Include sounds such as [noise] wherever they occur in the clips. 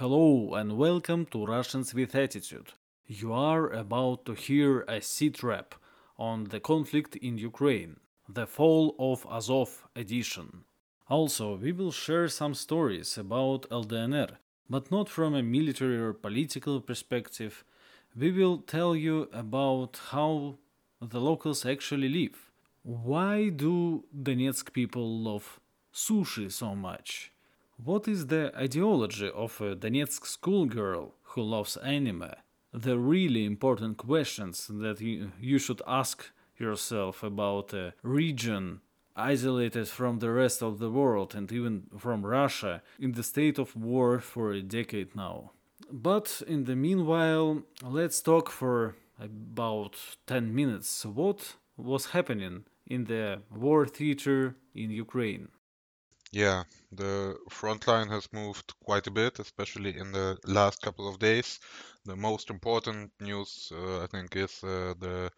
Hello and welcome to Russians with Attitude. You are about to hear a SITREP on the conflict in Ukraine, the fall of Azov edition. Also, we will share some stories about LDNR, but not from a military or political perspective. We will tell you about how the locals actually live. Why do Donetsk people love sushi so much? What is the ideology of a Donetsk schoolgirl who loves anime? The really important questions that you, you should ask yourself about a region isolated from the rest of the world and even from Russia in the state of war for a decade now. But in the meanwhile, let's talk for about 10 minutes what was happening in the war theater in Ukraine. Yeah, the front line has moved quite a bit, especially in the last couple of days. The most important news, uh, I think, is uh, the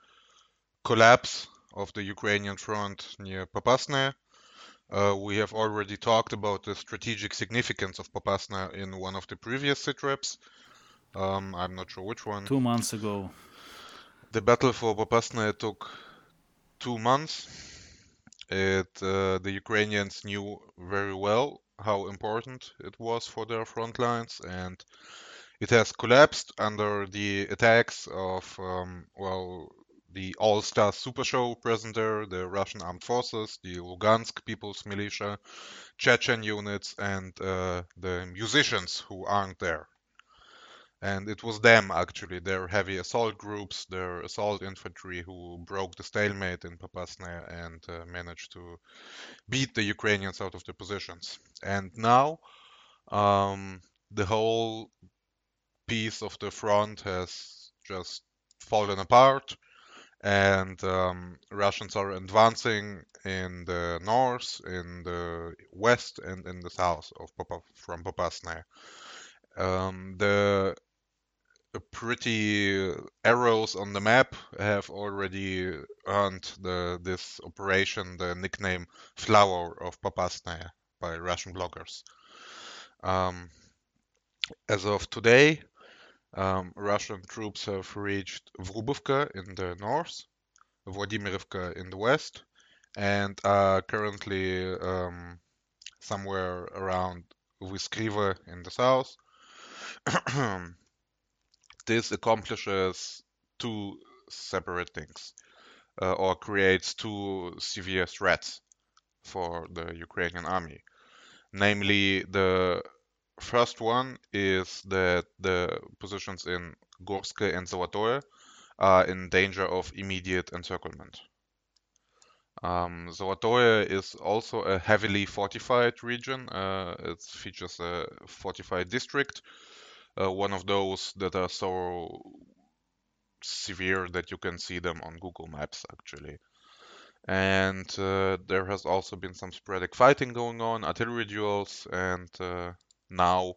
collapse of the Ukrainian front near Popasne. Uh, we have already talked about the strategic significance of Popasna in one of the previous SITREPs. Um, I'm not sure which one. Two months ago. The battle for Popasna took two months it uh, the Ukrainians knew very well how important it was for their front lines, and it has collapsed under the attacks of um, well the all-star super show present there, the Russian armed forces, the Lugansk People's Militia, Chechen units, and uh, the musicians who aren't there and it was them, actually, their heavy assault groups, their assault infantry, who broke the stalemate in Popasne and uh, managed to beat the Ukrainians out of their positions. And now um, the whole piece of the front has just fallen apart, and um, Russians are advancing in the north, in the west, and in the south of Papa, from Popasnaya. Um, the pretty arrows on the map have already earned the this operation the nickname Flower of Popasnaya by Russian bloggers. Um, as of today, um, Russian troops have reached Vrubovka in the north, Vladimirovka in the west, and are currently um, somewhere around Vyskriva in the south. [clears throat] this accomplishes two separate things uh, or creates two severe threats for the Ukrainian army. Namely, the first one is that the positions in Gorske and Zolotoye are in danger of immediate encirclement. Um, Zolotoye is also a heavily fortified region. Uh, it features a fortified district uh, one of those that are so severe that you can see them on Google Maps actually. And uh, there has also been some sporadic fighting going on, artillery duels, and uh, now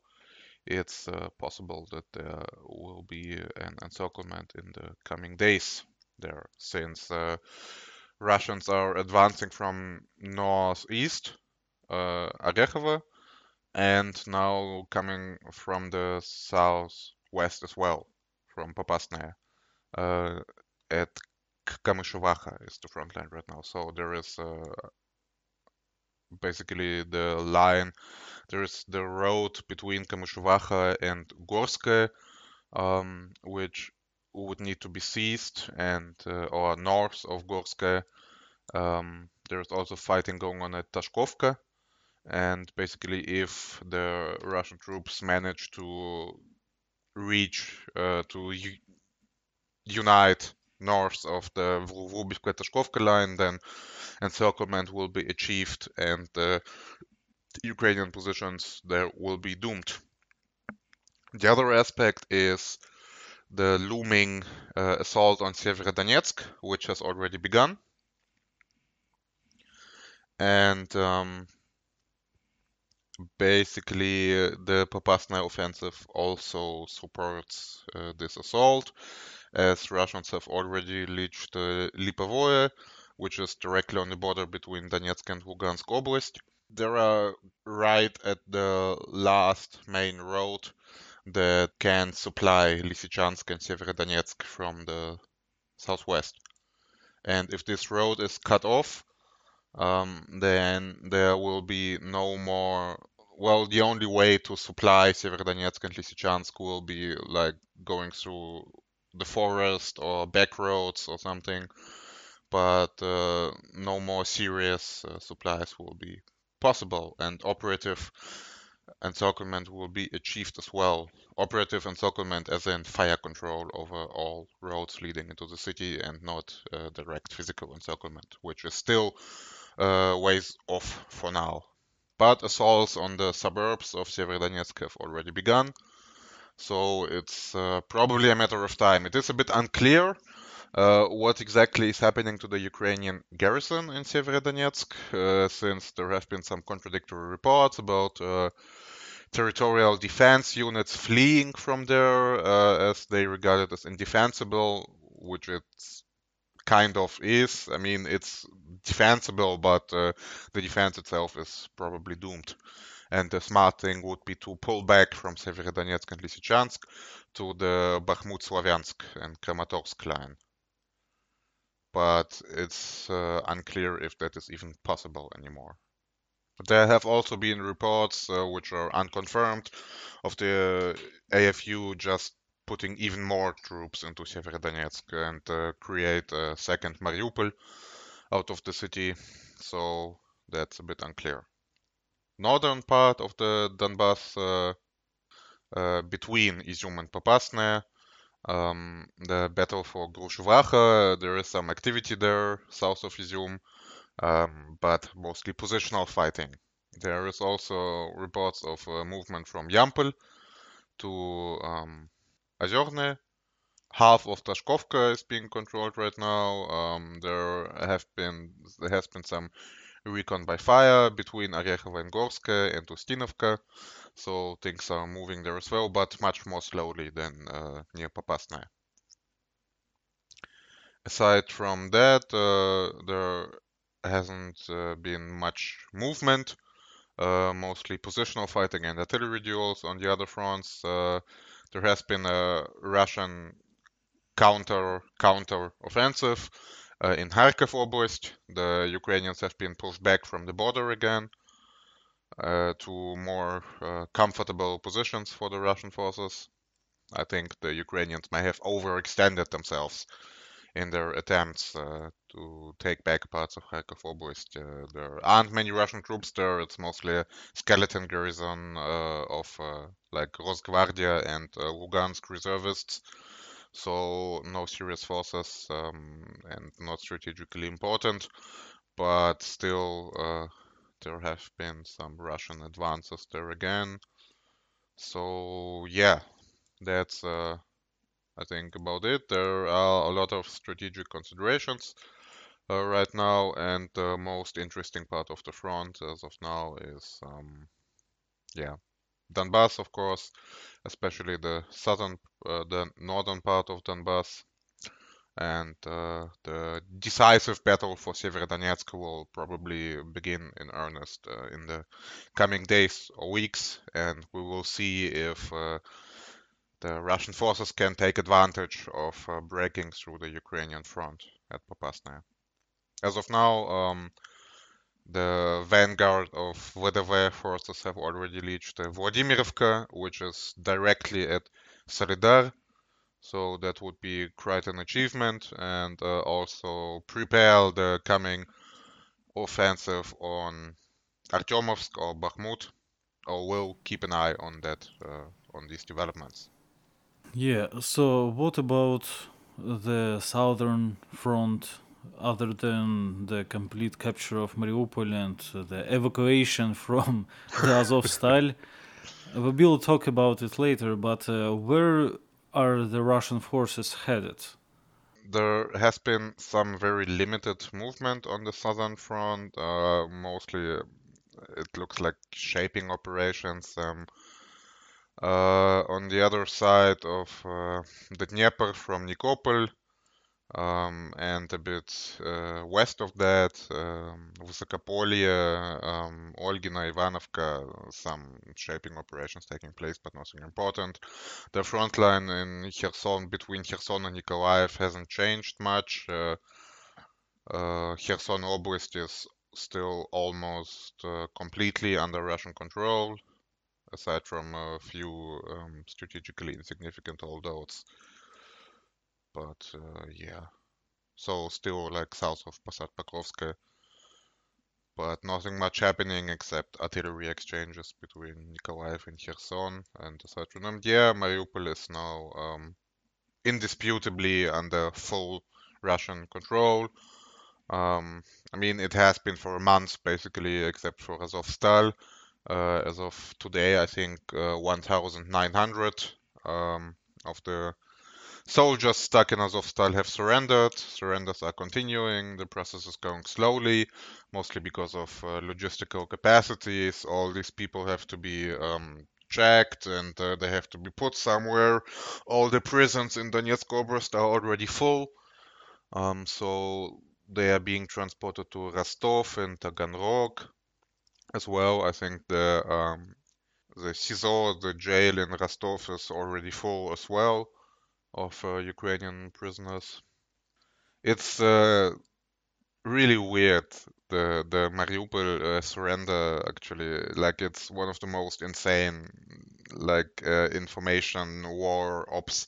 it's uh, possible that there will be an encirclement in the coming days there, since uh, Russians are advancing from northeast, uh, Orekhovo, and now coming from the southwest as well, from Popasnaya. Uh, at Kamyshovacha is the front line right now. So there is uh, basically the line, there is the road between Kamyshovacha and Gorske, um, which would need to be seized, and uh, or north of Gorske. Um, there's also fighting going on at Tashkovka, and basically if the Russian troops manage to reach uh, to unite north of the Vrubivka-Tashkovka line, then encirclement will be achieved and the Ukrainian positions there will be doomed. The other aspect is the looming uh, assault on Severodonetsk, which has already begun. And um, basically the Popasna offensive also supports uh, this assault, as Russians have already reached uh, Lipovoye, which is directly on the border between Donetsk and Lugansk Oblast. There are right at the last main road that can supply Lysychansk and Severodonetsk from the southwest. And if this road is cut off, um, then there will be no more. Well, the only way to supply Severodonetsk and Lysychansk will be like going through the forest or back roads or something, but uh, no more serious uh, supplies will be possible, and operative encirclement will be achieved as well. Operative encirclement as in fire control over all roads leading into the city and not uh, direct physical encirclement, which is still uh, ways off for now. But assaults on the suburbs of Severodonetsk have already begun, so it's uh, probably a matter of time. It is a bit unclear uh, what exactly is happening to the Ukrainian garrison in Severodonetsk, uh, since there have been some contradictory reports about uh, territorial defense units fleeing from there uh, as they regard it as indefensible, which it's kind of is. I mean, it's defensible, but uh, the defense itself is probably doomed. And the smart thing would be to pull back from Severodonetsk and Lysychansk to the Bakhmut Slavyansk and Kramatorsk line. But it's uh, unclear if that is even possible anymore. There have also been reports, uh, which are unconfirmed, of the AFU just putting even more troops into Severodonetsk and uh, create a second Mariupol out of the city. So that's a bit unclear. Northern part of the Donbass uh, uh, between Izum and Popasne, um, the battle for Gruzhvacha, there is some activity there south of Izum, um, but mostly positional fighting. There is also reports of movement from Yampol to um, Ozerne. Half of Tashkovka is being controlled right now. Um, there have been there has been some recon by fire between Orekhovo and Gorsk and Ustinovka, so things are moving there as well, but much more slowly than uh, near Popasnaya. Aside from that, uh, there hasn't uh, been much movement, uh, mostly positional fighting and artillery duels on the other fronts. Uh, there has been a Russian counter counter offensive uh, in Kharkov Oblast. The Ukrainians have been pushed back from the border again uh, to more uh, comfortable positions for the Russian forces. I think the Ukrainians may have overextended themselves in their attempts uh, to take back parts of Kharkov Oblast. Uh, there aren't many Russian troops there. It's mostly a skeleton garrison uh, of like Rosgvardia and Lugansk reservists. So no serious forces um, and not strategically important, but still uh, there have been some Russian advances there again. So yeah, that's I think about it. There are a lot of strategic considerations uh, right now, and the most interesting part of the front as of now is, um, yeah, Donbass, of course, especially the southern, uh, the northern part of Donbass, and uh, the decisive battle for Severodonetsk will probably begin in earnest uh, in the coming days or weeks, and we will see if the Russian forces can take advantage of breaking through the Ukrainian front at Popasnaya. As of now, um, the vanguard of VDV forces have already reached Vladimirovka, which is directly at Soledar. So that would be quite an achievement and uh, also prepare the coming offensive on Artyomovsk or Bakhmut. Or we'll keep an eye on that, uh, on these developments. Yeah, so what about the southern front other than the complete capture of Mariupol and the evacuation from [laughs] the Azovstal? we will talk about it later, but uh, where are the Russian forces headed? There has been some very limited movement on the southern front. Uh, mostly, uh, it looks like shaping operations. Um, uh, on the other side of uh, the Dnieper from Nikopol, um, and a bit uh, west of that, um, Vysokopolye, um, Olgina, Ivanovka, some shaping operations taking place, but nothing important. The front line in Kherson, between Kherson and Nikolaev, hasn't changed much. Uh, uh, Kherson Oblast is still almost uh, completely under Russian control, aside from a few um, strategically insignificant holdouts but uh, yeah. So still like south of Posad Pokrovskoye, but nothing much happening except artillery exchanges between Nikolaev and Kherson and aside from them, yeah, Mariupol is now um, indisputably under full Russian control. Um, I mean, it has been for months basically, except for Azovstal. Uh, as of today, I think uh, 1,900 um, of the Soldiers stuck in Azovstal have surrendered. Surrenders are continuing. The process is going slowly, mostly because of uh, logistical capacities. All these people have to be um, checked and uh, they have to be put somewhere. All the prisons in Donetsk Oblast are already full. Um, so they are being transported to Rostov and Taganrog as well. I think the um, the SIZO, the jail in Rostov is already full as well of uh, Ukrainian prisoners. It's uh, really weird the the Mariupol uh, surrender actually. Like it's one of the most insane like uh, information war ops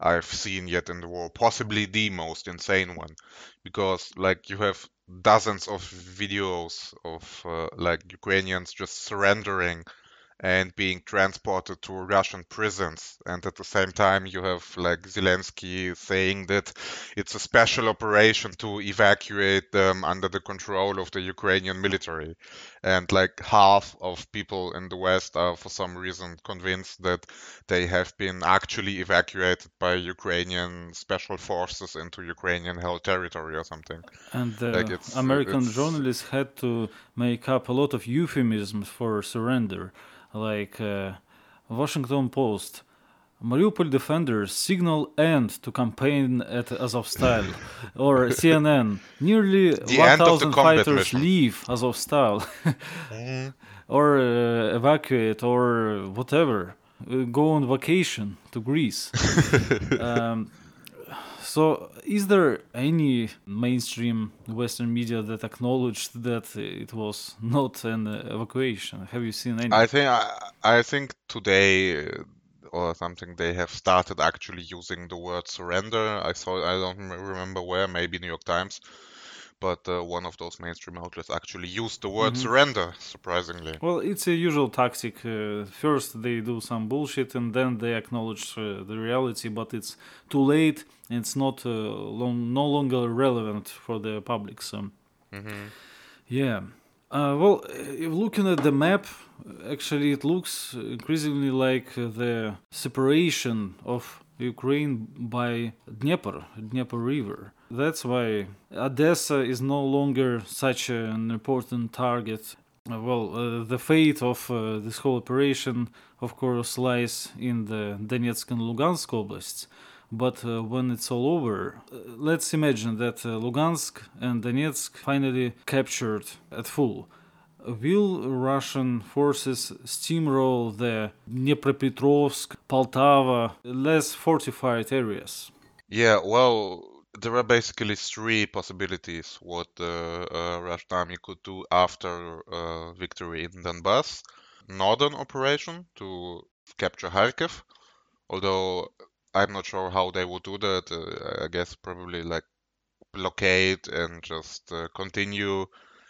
I've seen yet in the war possibly the most insane one. Because like you have dozens of videos of uh, like Ukrainians just surrendering and being transported to Russian prisons. And at the same time, you have like Zelensky saying that it's a special operation to evacuate them under the control of the Ukrainian military. And like half of people in the West are for some reason convinced that they have been actually evacuated by Ukrainian special forces into Ukrainian held territory or something. And the like American it's... journalists had to make up a lot of euphemisms for surrender like uh, Washington Post. Mariupol defenders signal end to campaign at Azovstal, [laughs] or CNN. Nearly 1,000 fighters mission. leave Azovstal, mm-hmm. or uh, evacuate, or whatever. Uh, go on vacation to Greece. [laughs] um, so, is there any mainstream Western media that acknowledged that it was not an evacuation? Have you seen any? I think I, I think today uh, or something they have started actually using the word surrender. I saw I don't remember where, maybe New York Times but uh, one of those mainstream outlets actually used the word mm-hmm. surrender, surprisingly. Well, it's a usual tactic. Uh, first, they do some bullshit and then they acknowledge uh, the reality, but it's too late and it's not uh, long, no longer relevant for the public. So, mm-hmm. yeah. Uh, well, looking at the map, actually, it looks increasingly like the separation of Ukraine by Dnieper, Dnieper River. That's why Odessa is no longer such an important target. Well, uh, the fate of uh, this whole operation, of course, lies in the Donetsk and Lugansk oblasts. But uh, when it's all over, uh, let's imagine that uh, Lugansk and Donetsk finally captured at full. Will Russian forces steamroll the Dnepropetrovsk, Poltava, less fortified areas? Yeah, well, there are basically three possibilities what uh, Russian army could do after uh, victory in Donbass. Northern operation to capture Kharkiv, although I'm not sure how they would do that. Uh, I guess probably like blockade and just uh, continue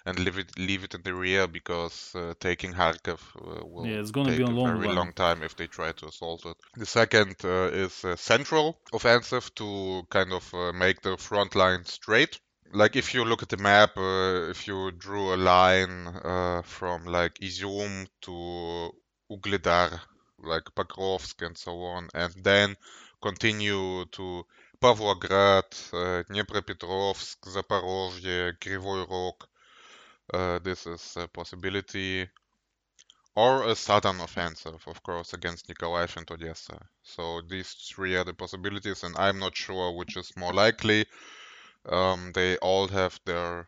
and leave it leave it in the rear because uh, taking Kharkiv uh, will yeah, it's gonna take be a, long very run. long time if they try to assault it. The second uh, is a central offensive to kind of uh, make the front line straight. Like if you look at the map, uh, if you drew a line uh, from like Izium to Ugledar, like Pokrovsk and so on, and then continue to Pavlograd, Dnepropetrovsk, Zaporozhye, Rog, uh, this is a possibility. or a sudden offensive, of course, against Nikolaev and Odessa. So these three are the possibilities, and I'm not sure which is more likely. Um, they all have their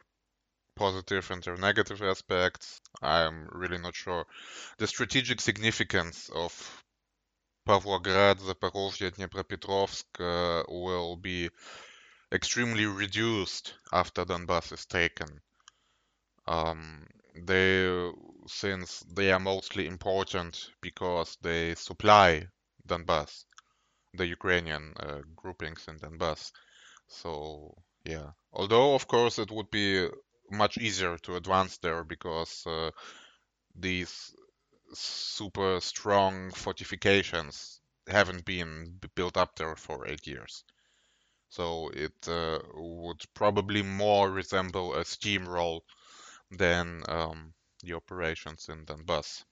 positive and their negative aspects. I'm really not sure. The strategic significance of Pavlograd, Zaporozhye, Dnepropetrovsk uh, will be extremely reduced after Donbass is taken. Um, they, since they are mostly important because they supply Donbass, the Ukrainian uh, groupings in Donbass. So yeah, although of course it would be much easier to advance there because uh, these super strong fortifications haven't been built up there for eight years. So it uh, would probably more resemble a steamroll than um, the operations in Donbass.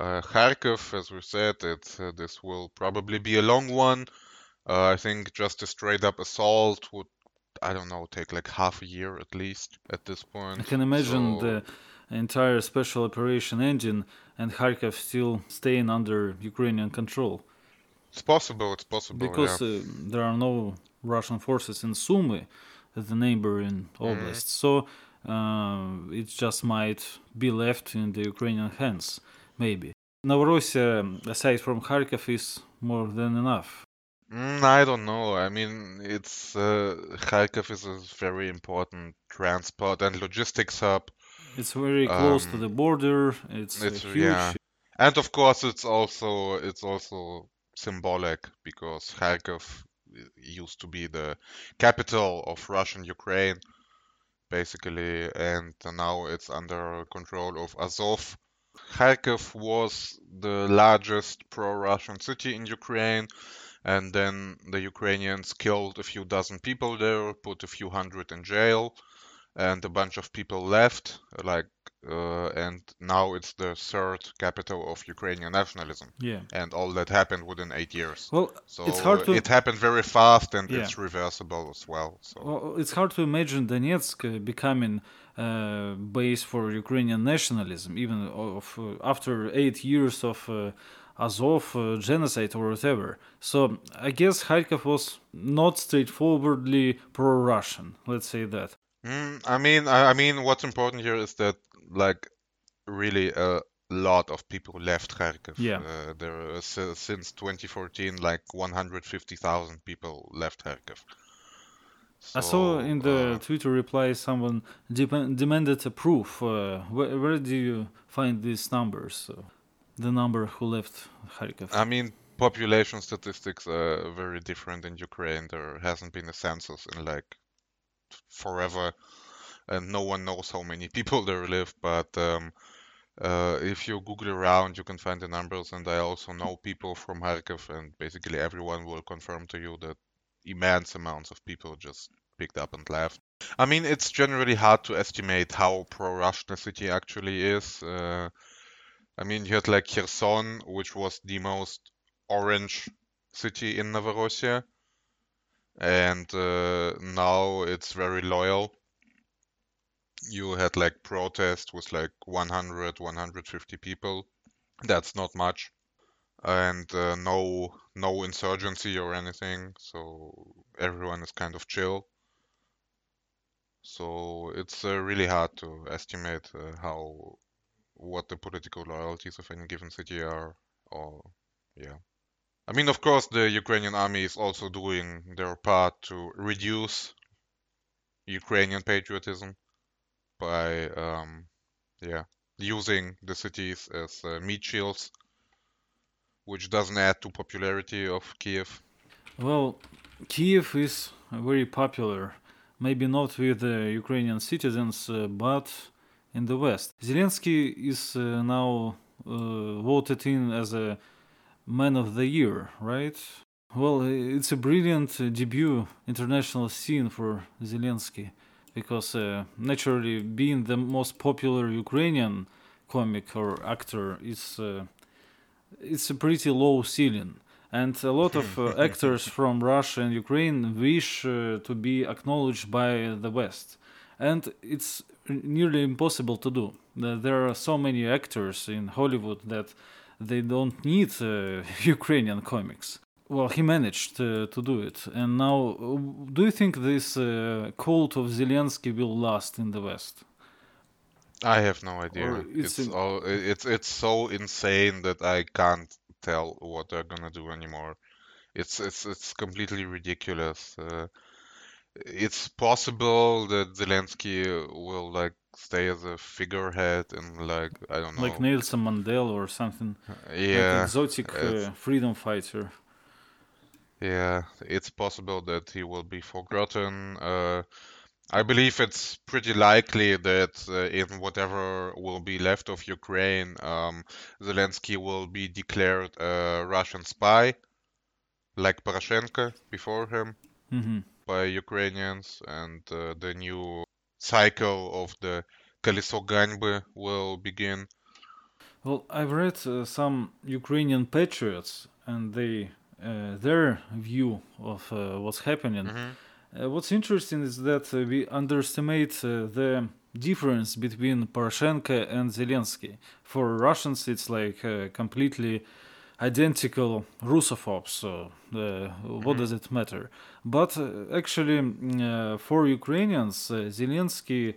Uh, Kharkov, as we said, it, uh, this will probably be a long one. Uh, I think just a straight up assault would, I don't know, take like half a year at least at this point. I can imagine So- the entire special operation engine and Kharkov still staying under Ukrainian control It's possible, it's possible. because yeah. uh, there are no Russian forces in Sumy, the neighboring Mm-hmm. oblast. So uh, it just might be left in the Ukrainian hands, maybe. Novorossiya, aside from Kharkov, is more than enough. Mm, I don't know. I mean, it's uh, Kharkov is a very important transport and logistics hub. It's very close to Um, the border. It's, uh, it's- huge. yeah. And of course, it's also it's also symbolic because Kharkov used to be the capital of Russian Ukraine, basically, and now it's under control of Azov. Kharkiv was the largest pro-Russian city in Ukraine, and then the Ukrainians killed a few dozen people there, put a few hundred in jail, and a bunch of people left, like, uh, and now it's the third capital of Ukrainian nationalism, Yeah. and all that happened within eight years. Well, So it's hard to it happened very fast, and Yeah. it's reversible as well. So Well, it's hard to imagine Donetsk uh, becoming a base for Ukrainian nationalism, even of uh, after eight years of uh, Azov uh, genocide or whatever. So I guess Kharkov was not straightforwardly pro-Russian. Let's say that. Mm, I mean, I, I mean, what's important here is that, like, really a lot of people left Kharkiv. Yeah. Uh, there uh, since 2014, like 150,000 people left Kharkiv. I saw in the uh, Twitter reply someone demanded a proof. Uh, where, where do you find these numbers? Uh, the number who left Kharkov. I mean, population statistics are very different in Ukraine. There hasn't been a census in like forever, and no one knows how many [laughs] people there live. But um, uh, if you Google around, you can find the numbers. And I also know people from Kharkiv, and basically everyone will confirm to you that immense amounts of people just picked up and left. I mean, it's generally hard to estimate how pro-Russian a city actually is. Uh, I mean, you had like Kherson, which was the most orange city in Novorossiya, and uh, now it's very loyal. You had like protest with like 100, 150 people. That's not much, and uh, no no insurgency or anything. So everyone is kind of chill. So it's uh, really hard to estimate uh, how what the political loyalties of any given city are, or yeah. I mean, of course, the Ukrainian army is also doing their part to reduce Ukrainian patriotism by, um, yeah, using the cities as uh, meat shields, which doesn't add to popularity of Kiev. Well, Kiev is very popular, maybe not with the Ukrainian citizens, uh, but in the West. Zelensky is uh, now uh, voted in as a man of the year, right? Well, it's a brilliant uh, debut international scene for Zelensky because uh, naturally being the most popular Ukrainian comic or actor is uh, it's a pretty low ceiling and a lot of uh, [laughs] actors from Russia and Ukraine wish uh, to be acknowledged by the West. And it's nearly impossible to do. There are so many actors in Hollywood that they don't need uh, [laughs] Ukrainian comics. Well, he managed to, to do it. And now, do you think this uh, cult of Zelensky will last in the West? I have no idea. It's it's, all, it's it's so insane that I can't tell what they're gonna do anymore. It's it's it's completely ridiculous. Uh, it's possible that Zelensky will like stay as a figurehead and like I don't know, like Nelson Mandela or something. Yeah, like exotic uh, freedom fighter. Yeah, it's possible that he will be forgotten. Uh, I believe it's pretty likely that uh, in whatever will be left of Ukraine, um, Zelensky will be declared a Russian spy, like Poroshenko before him, mm-hmm. by Ukrainians, and uh, the new cycle of the Колесо Ганьбы will begin. Well, I've read uh, some Ukrainian patriots, and they uh, their view of uh, what's happening. Mm-hmm uh, what's interesting is that uh, we underestimate uh, the difference between Poroshenko and Zelensky. For Russians, it's like completely identical Russophones. So uh, what does it matter? But uh, actually, uh, for Ukrainians, Zelensky,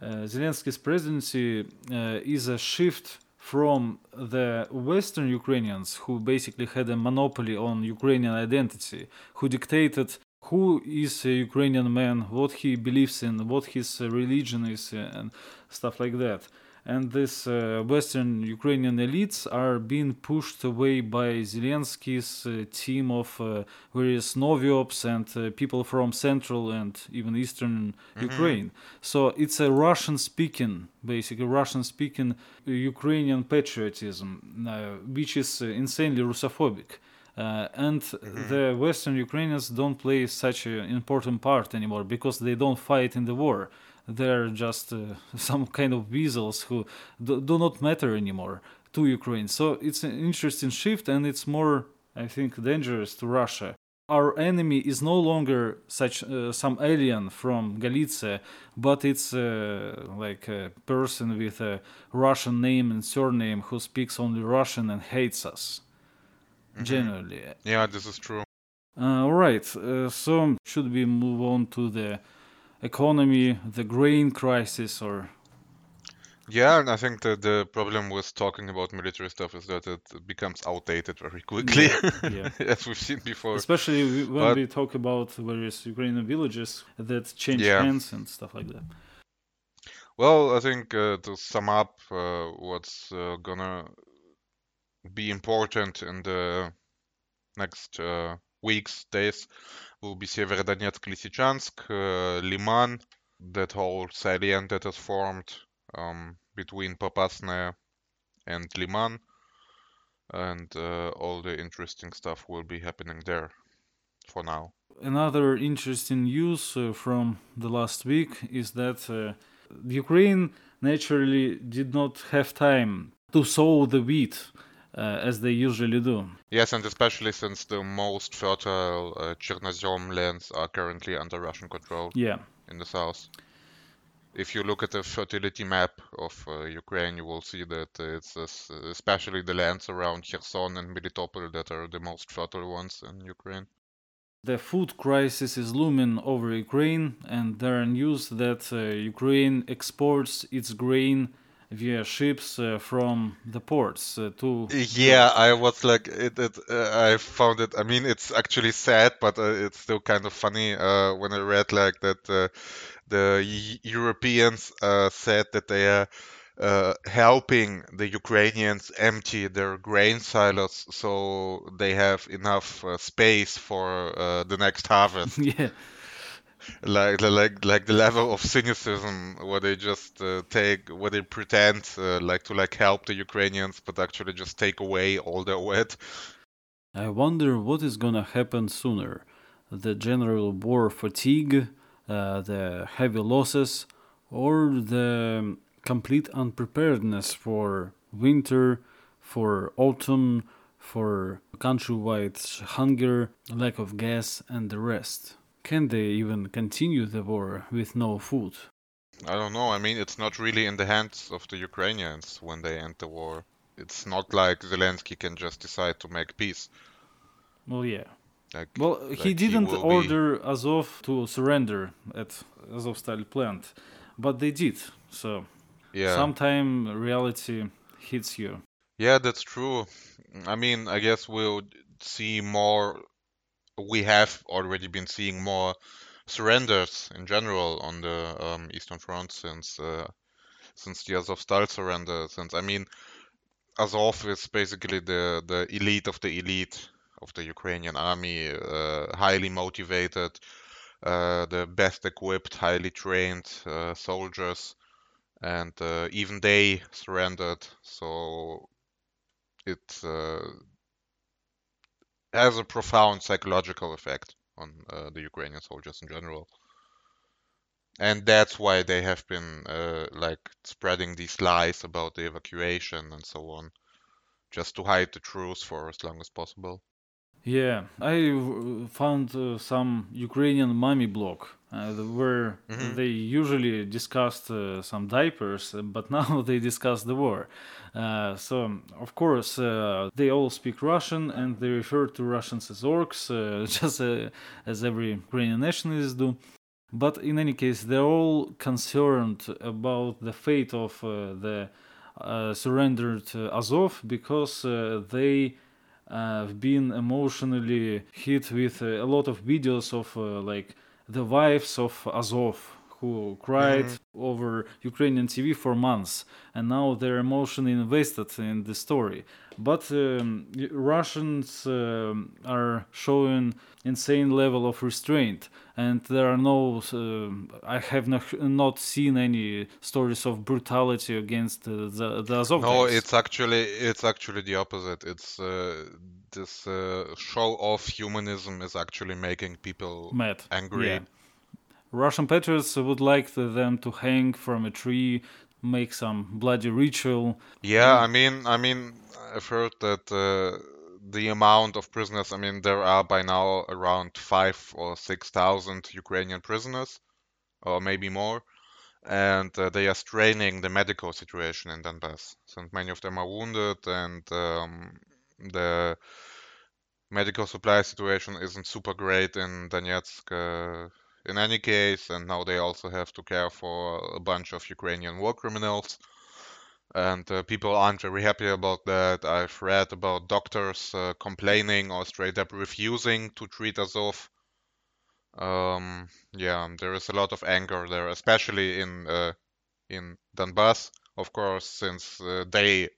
Zelensky's presidency is a shift from the Western Ukrainians, who basically had a monopoly on Ukrainian identity, who dictated who is a Ukrainian man, what he believes in, what his religion is, and stuff like that. And these uh, Western Ukrainian elites are being pushed away by Zelensky's uh, team of uh, various Noviops and uh, people from Central and even Eastern mm-hmm. Ukraine. So it's a Russian speaking, basically, Russian speaking Ukrainian patriotism, uh, which is uh, insanely Russophobic. Uh, and mm-hmm. the Western Ukrainians don't play such an important part anymore because they don't fight in the war. They're just uh, [laughs] some kind of weasels who do, do, not matter anymore to Ukraine. So it's an interesting shift, and it's more, I think, dangerous to Russia. Our enemy is no longer such uh, some alien from Galicia, but it's uh, like a person with a Russian name and surname who speaks only Russian and hates us mm-hmm. generally. Yeah, this is true. Uh, all right. Uh, so should we move on to the economy, the grain crisis, or? Yeah, and I think that the problem with talking about military stuff is that it becomes outdated very quickly, yeah, [laughs] yeah. as we've seen before. Especially when but, we talk about various Ukrainian villages that change yeah. hands and stuff like that. Well, I think uh, to sum up, uh, what's uh, gonna be important in the next uh, weeks, days will be Severodonetsk, Lysychansk, Liman, that whole salient that has formed um, between Popasnaya and Liman, and uh, all the interesting stuff will be happening there for now. Another interesting news uh, from the last week is that uh, Ukraine naturally did not have time to sow the wheat uh, as they usually do. Yes, and especially since the most fertile uh, Chernozem lands are currently under Russian control. Yeah. In the south. If you look at the fertility map of uh, Ukraine, you will see that it's especially the lands around Kherson and Melitopol that are the most fertile ones in Ukraine. The food crisis is looming over Ukraine, and there are news that uh, Ukraine exports its grain via ships uh, from the ports uh, to yeah i was like it, it uh, i found it i mean it's actually sad but uh, it's still kind of funny uh, when i read like that uh, the europeans said that they are helping the Ukrainians empty their grain silos so they have enough space for the next harvest. [laughs] yeah, like like like the level of cynicism where they just uh, take where they pretend uh, like to like help the Ukrainians but actually just take away all their wheat. I wonder what is gonna happen sooner: the general war fatigue, uh, the heavy losses, or the complete unpreparedness for winter, for autumn, for countrywide hunger, lack of gas, and the rest. Can they even continue the war with no food? I don't know. I mean, it's not really in the hands of the Ukrainians when they end the war. It's not like Zelensky can just decide to make peace. Well, yeah. Like, Well, like he didn't be- order Azov to surrender at Azovstal plant, but they did. So Yeah. sometime reality hits you. Yeah, that's true. I mean, I guess we'll see more. We have already been seeing more surrenders in general on the um, Eastern Front since uh, since the Azovstal surrender. Since I mean, Azov is basically the the elite of the elite of the Ukrainian army, uh, highly motivated, uh, the best equipped, highly trained uh, soldiers, and uh, even they surrendered. So it uh, has a profound psychological effect on uh, the Ukrainian soldiers in general. And that's why they have been uh, like spreading these lies about the evacuation and so on, just to hide the truth for as long as possible. Yeah, I uh, found uh, some Ukrainian mummy blog uh, where Mhm. they usually discussed uh, some diapers, but [laughs] now they discuss the war. Uh, so, of course, uh, they all speak Russian and they refer to Russians as orcs, uh, [laughs] just uh, as every Ukrainian nationalist do. But in any case, they're all concerned about the fate of uh, the uh, surrendered uh, Azov because uh, they have been emotionally hit with uh, a lot of videos of uh, like the wives of Azov who cried mm-hmm. over Ukrainian TV for months, and now their emotion invested in the story. But um, Russians um are showing insane level of restraint, and there are no. um I have not, not seen any stories of brutality against uh, the the Azov. No, it's actually it's actually the opposite. It's uh, this uh, show of humanism is actually making people mad. angry. Yeah. Russian patriots would like them to hang from a tree, make some bloody ritual. Yeah, I mean, I mean, I've heard that uh, the amount of prisoners. I mean, there are by now around five or six thousand Ukrainian prisoners, or maybe more, and uh, they are straining the medical situation in Donbass, since many of them are wounded, and um, the medical supply situation isn't super great in Donetsk. Uh, in any case, and now they also have to care for a bunch of Ukrainian war criminals and uh, people aren't very happy about that. I've read about doctors uh, complaining or straight up refusing to treat Azov. Um, yeah, there is a lot of anger there, especially in uh, in Donbass, of course, since uh, they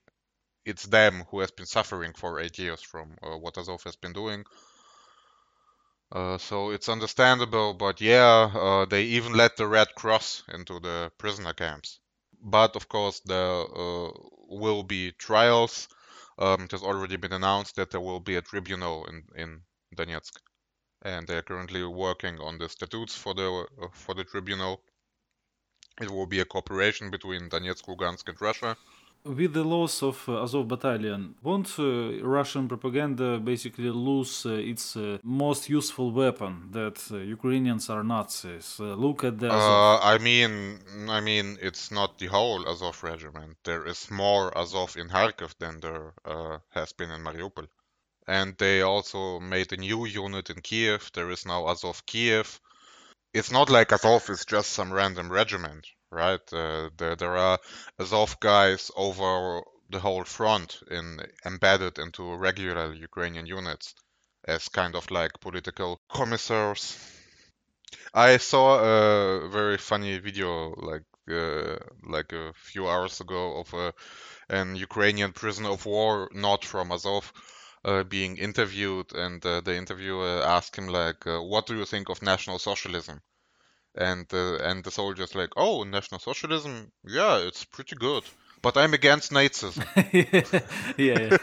it's them who has been suffering for eight years from uh, what Azov has been doing. Uh, so it's understandable, but yeah, uh, they even let the Red Cross into the prisoner camps but of course there uh, will be trials. Um, it has already been announced that there will be a tribunal in, in Donetsk, and they are currently working on the statutes for the uh, for the tribunal. It will be a cooperation between Donetsk, Lugansk, and Russia. With the loss of uh, Azov battalion, won't uh, Russian propaganda basically lose uh, its uh, most useful weapon that uh, Ukrainians are Nazis? Uh, look at the I mean, I mean, it's not the whole Azov regiment. There is more Azov in Kharkiv than there has been in Mariupol. And they also made a new unit in Kiev. There is now Azov Kiev. It's not like Azov is just some random regiment, right? Uh, there, there are Azov guys over the whole front in embedded into regular Ukrainian units as kind of like political commissars. I saw a very funny video like uh, like a few hours ago of a, an Ukrainian prisoner of war, not from Azov, uh, being interviewed, and uh, the interviewer asked him like, uh, "What do you think of National Socialism?" And uh, and the soldier's like, "Oh, National Socialism? Yeah, it's pretty good, but I'm against Nazism." [laughs] yeah.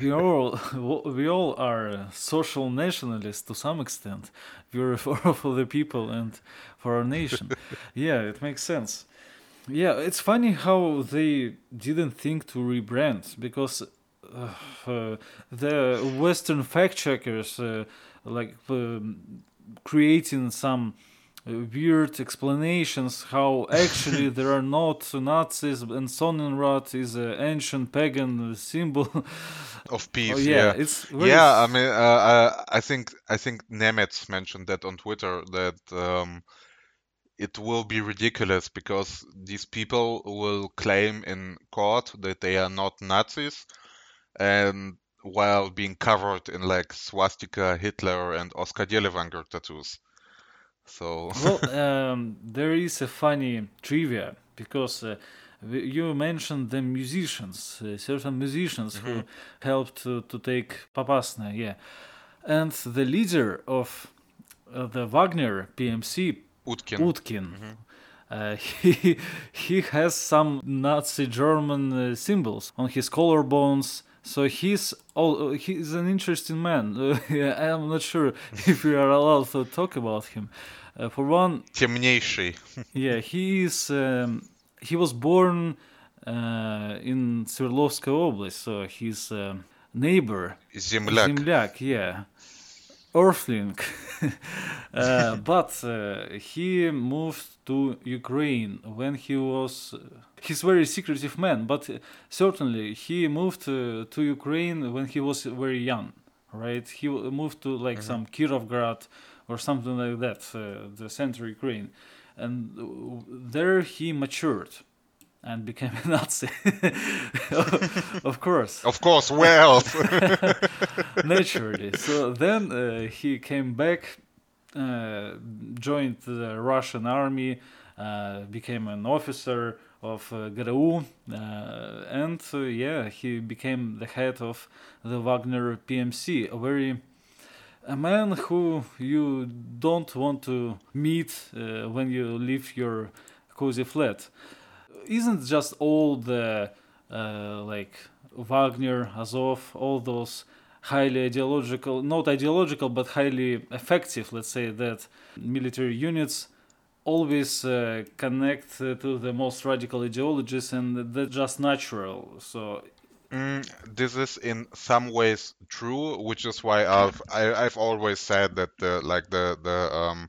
we all [laughs] we all are uh, social nationalists to some extent. We're [laughs] for, for the people and for our nation. yeah, it makes sense. Yeah, it's funny how they didn't think to rebrand because uh, uh, the Western fact checkers uh, like um, creating some weird explanations how [laughs] actually there are not Nazis and Sonnenrad is an ancient pagan symbol [laughs] of peace. Oh, yeah, yeah, it's yeah. I mean, uh, I, I think I think Nemetz mentioned that on Twitter that um, it will be ridiculous because these people will claim in court that they are not Nazis, and while being covered in like swastika, Hitler, and Oskar Dirlewanger tattoos. So [laughs] Well, um, there is a funny trivia because uh, you mentioned the musicians, uh, certain musicians who helped to, to take Popasna, yeah. And the leader of uh, the Wagner PMC, Utkin. Utkin, uh, [laughs] he, he has some Nazi German uh, symbols on his collarbones. So he's all, he's an interesting man. [laughs] Uh, yeah, I'm not sure [laughs] if we are allowed to talk about him. Uh, for one, Темнейший. [laughs] yeah, he is. Um, he was born uh, in Sverdlovskaya Oblast, so his um neighbor, Земляк. Zemlyak, yeah, Earthling. [laughs] uh, but uh, he moved to Ukraine when he was. he's very secretive man, but uh, certainly he moved uh, to Ukraine when he was very young, right? He moved to like some Kirovgrad or something like that, uh, the central Ukraine, and uh, there he matured and became a Nazi. [laughs] of course, Of course, else? [laughs] naturally. So then uh, he came back, uh, joined the Russian army, uh, became an officer of uh, GRU, uh, and uh, yeah, he became the head of the Wagner PMC, a very a man who you don't want to meet uh, when you leave your cozy flat isn't just all the uh, like Wagner, Azov, all those highly ideological, not ideological, but highly effective, let's say that military units always uh, connect uh, to the most radical ideologies and that's just natural. So Mm, this is in some ways true, which is why I've I, I've always said that like the the um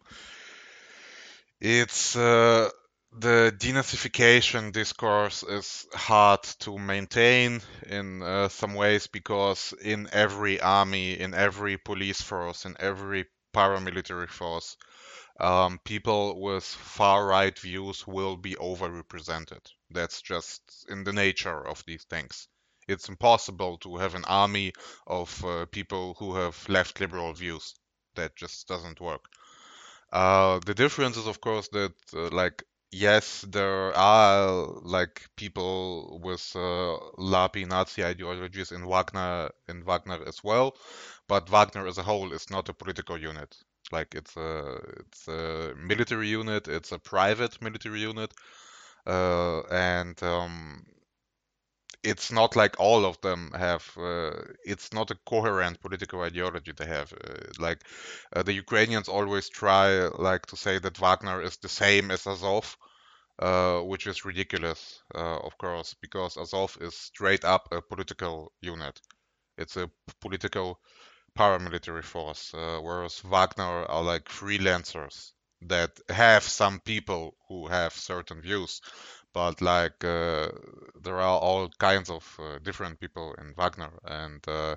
it's uh, the denazification discourse is hard to maintain in uh, some ways because in every army, in every police force, in every paramilitary force, um, people with far right views will be overrepresented. That's just in the nature of these things. It's impossible to have an army of uh, people who have left liberal views. That just doesn't work. Uh, the difference is, of course, that uh, like yes, there are like people with uh, Lapi Nazi ideologies in Wagner in Wagner as well, but Wagner as a whole is not a political unit. Like it's a it's a military unit, it's a private military unit, uh, and um, it's not like all of them have uh, it's not a coherent political ideology they have uh, like uh, the ukrainians always try like to say that wagner is the same as azov uh, which is ridiculous uh, of course because azov is straight up a political unit. It's a political paramilitary force whereas wagner are like freelancers that have some people who have certain views but like uh, there are all kinds of uh, different people in Wagner, and uh,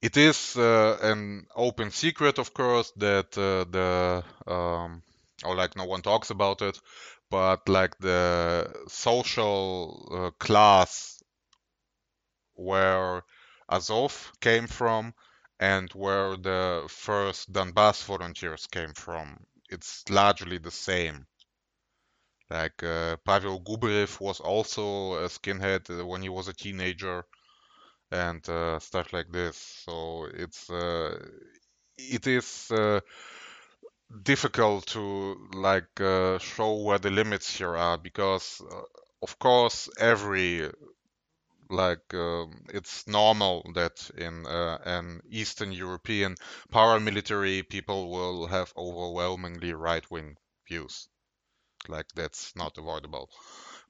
it is uh, an open secret, of course, that uh, the um, or like no one talks about it, but like the social uh, class where Azov came from and where the first Donbass volunteers came from, it's largely the same. Like uh, Pavel Gubarev was also a skinhead uh, when he was a teenager, and uh, stuff like this. So it's uh, it is uh, difficult to like uh, show where the limits here are because, of course, every like um, it's normal that in uh, an Eastern European paramilitary people will have overwhelmingly right-wing views. Like that's not avoidable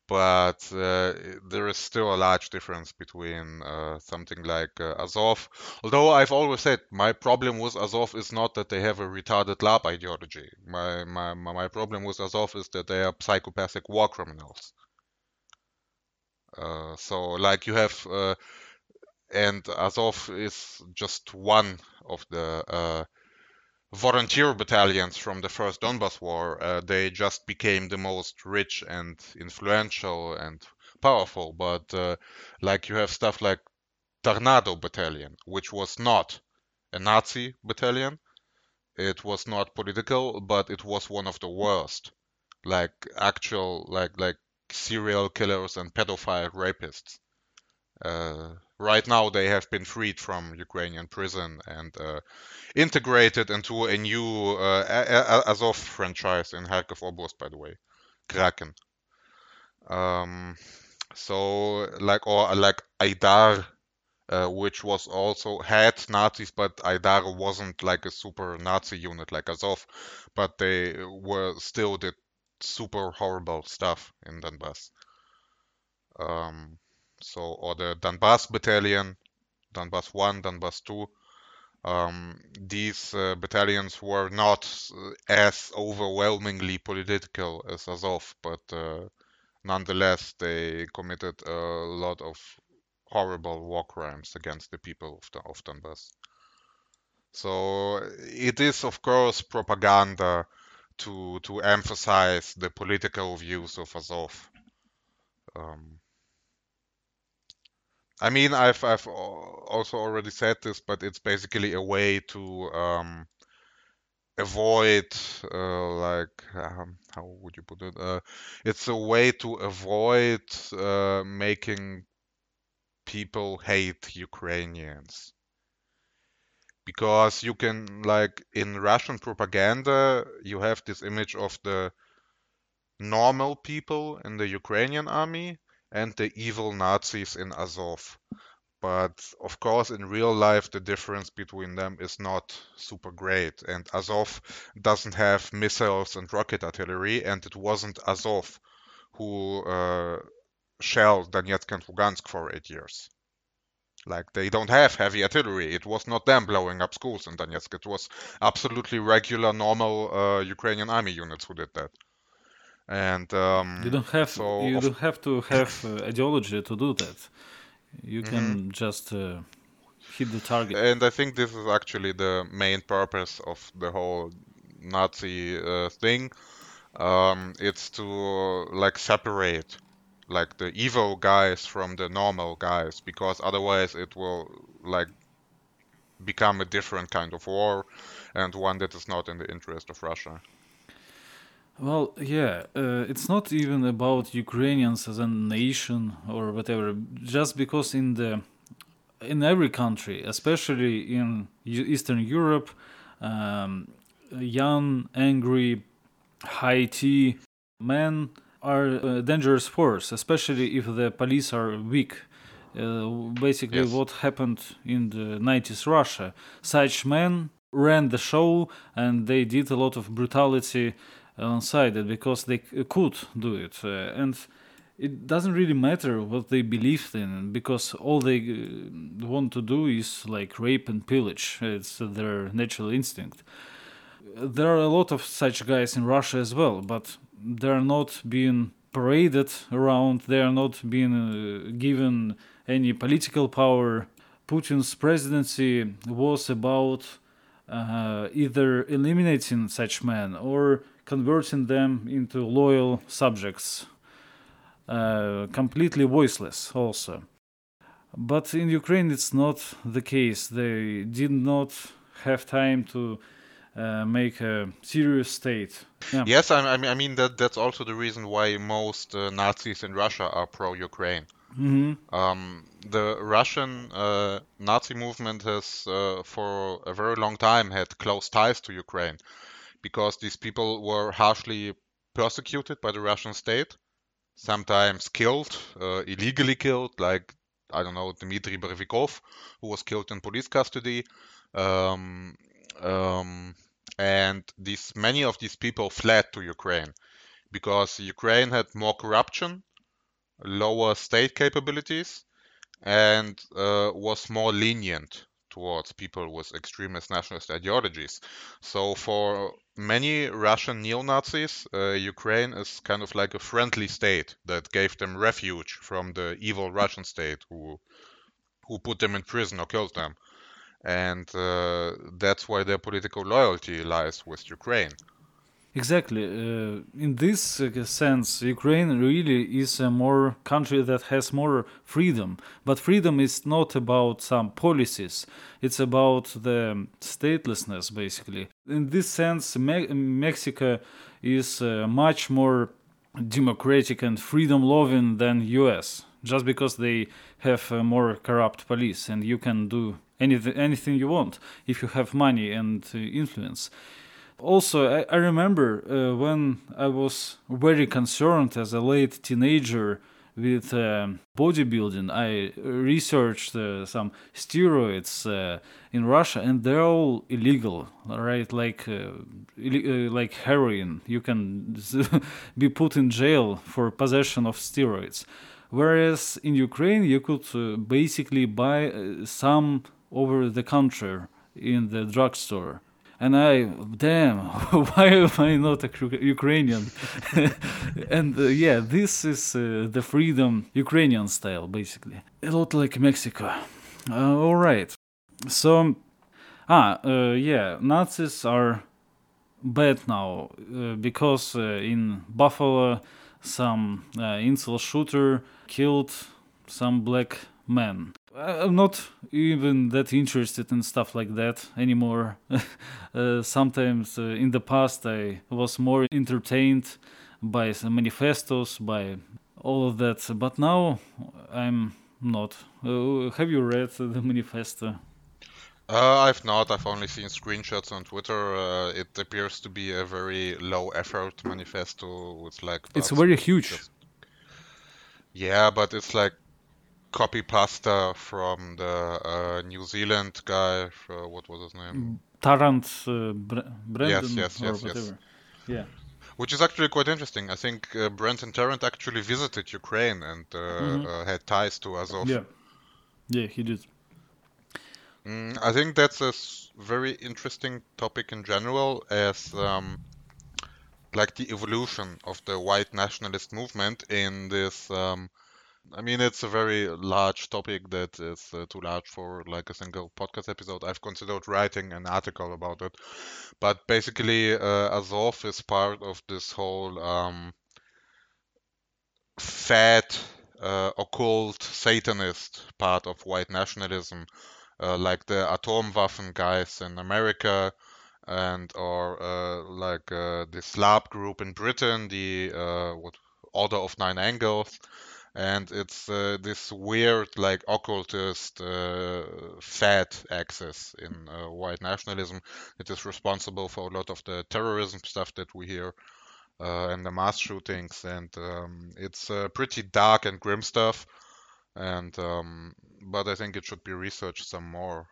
but uh, there is still a large difference between uh, something like uh, Azov. Although I've always said my problem with Azov is not that they have a retarded lab ideology. My my my problem with Azov is that they are psychopathic war criminals. Uh, so like you have, uh, and Azov is just one of the uh, volunteer battalions from the first Donbas war. Uh, they just became the most rich and influential and powerful. But uh, like you have stuff like Tornado Battalion, which was not a Nazi battalion. It was not political, but it was one of the worst. Like actual, like like serial killers and pedophile rapists. Uh, right now, they have been freed from Ukrainian prison and uh, integrated into a new uh, Azov franchise in Kharkov Oblast, by the way, Kraken. Um, so, like, or like Aidar, uh, which was also had Nazis, but Aidar wasn't like a super Nazi unit like Azov, but they were still did super horrible stuff in Donbass. Um, so, or the Donbass Battalion, Donbass 1, Donbass 2. Um, these uh, battalions were not uh, as overwhelmingly political as Azov, but uh, nonetheless, they committed a lot of horrible war crimes against the people of, the, of Donbass. So it is, of course, propaganda to to emphasize the political views of Azov. Um, I mean, I've I've also already said this, but it's basically a way to um, avoid, uh, like, um, how would you put it? Uh, it's a way to avoid uh, making people hate Ukrainians because you can like in Russian propaganda you have this image of the normal people in the Ukrainian army and the evil Nazis in Azov. But of course, in real life, the difference between them is not super great. And Azov doesn't have missiles and rocket artillery, and it wasn't Azov who uh, shelled Donetsk and Lugansk for eight years. Like they don't have heavy artillery. It was not them blowing up schools in Donetsk. It was absolutely regular, normal uh, Ukrainian army units who did that. And um, you don't have so you don't have to have uh, ideology to do that. You can Mm-hmm. just uh, hit the target. and I think this is actually the main purpose of the whole Nazi uh, thing. Um, it's to like separate like the evil guys from the normal guys because otherwise it will like become a different kind of war and one that is not in the interest of Russia. Well, yeah, uh, it's not even about Ukrainians as a nation or whatever. Just because in the in every country, especially in Eastern Europe, um, young, angry, high tea men are a dangerous force, especially if the police are weak. Uh, basically, Yes. what happened in the 90s Russia. Such men ran the show and they did a lot of brutality side because they could do it. Uh, and it doesn't really matter what they believed in because all they uh, want to do is like rape and pillage. It's their natural instinct. There are a lot of such guys in Russia as well, but they're not being paraded around, they are not being uh, given any political power. Putin's presidency was about uh, either eliminating such men or converting them into loyal subjects, uh, completely voiceless also. But in Ukraine, it's not the case. They did not have time to uh, make a serious state. Yeah. Yes, I, I mean, I mean that that's also the reason why most uh, Nazis in Russia are pro-Ukraine. hmm Um, the Russian uh, Nazi movement has, uh, for a very long time, had close ties to Ukraine because these people were harshly persecuted by the Russian state, sometimes killed, uh, illegally killed, like, I don't know, Dmitry Borovikov, who was killed in police custody. Um, um, and these many of these people fled to Ukraine because Ukraine had more corruption lower state capabilities and uh, was more lenient towards people with extremist nationalist ideologies. So for many Russian neo-Nazis, uh, Ukraine is kind of like a friendly state that gave them refuge from the evil Russian state who who put them in prison or killed them. And uh, that's why their political loyalty lies with Ukraine. Exactly. Uh, in this uh, sense, Ukraine really is a more country that has more freedom. But freedom is not about some policies. It's about the statelessness, basically. In this sense, Me- Mexico is uh, much more democratic and freedom-loving than U.S. Just because they have a more corrupt police, and you can do anything anything you want if you have money and uh, influence also I, I remember uh, when I was very concerned as a late teenager with uh, bodybuilding, I researched uh, some steroids uh, in Russia, and they're all illegal, right? Like uh, Ill- uh, like heroin, you can [laughs] be put in jail for possession of steroids. Whereas in Ukraine, you could uh, basically buy some over the counter in the drugstore and I, damn, [laughs] why am I not a Ukrainian? [laughs] and uh, yeah, this is uh, the freedom Ukrainian style, basically. A lot like Mexico. Uh, all right. So, ah, uh, yeah, Nazis are bad now uh, because uh, in Buffalo, some incel shooter killed some black men. I'm not even that interested in stuff like that anymore. [laughs] uh, sometimes uh, in the past I was more entertained by some manifestos, by all of that, but now I'm not. Uh, have you read the manifesto? Uh, I've not. I've only seen screenshots on Twitter. Uh, it appears to be a very low effort manifesto with like. It's very huge. Yeah, but it's like copy pasta from the uh, New Zealand guy. What was his name? Tarrant uh, Brandon yes, yes, yes. Yes. Yeah. Which is actually quite interesting. I think uh, Brenton Tarrant actually visited Ukraine and uh, mm-hmm. Uh, had ties to Azov. Yeah, yeah, he did. Mm, I think that's a very interesting topic in general, as um, like the evolution of the white nationalist movement in this um, I mean, it's a very large topic that is uh, too large for like a single podcast episode. I've considered writing an article about it, but basically, uh, Azov is part of this whole um, fat, uh, occult, Satanist part of white nationalism, uh, like the Atomwaffen guys in America, and or uh, like uh, the Slav group in Britain, the what Order of Nine Angles and it's uh, this weird like occultist uh, fat axis in uh, white nationalism that is responsible for a lot of the terrorism stuff that we hear uh, and the mass shootings. And um, it's uh, pretty dark and grim stuff. And um, but I think it should be researched some more.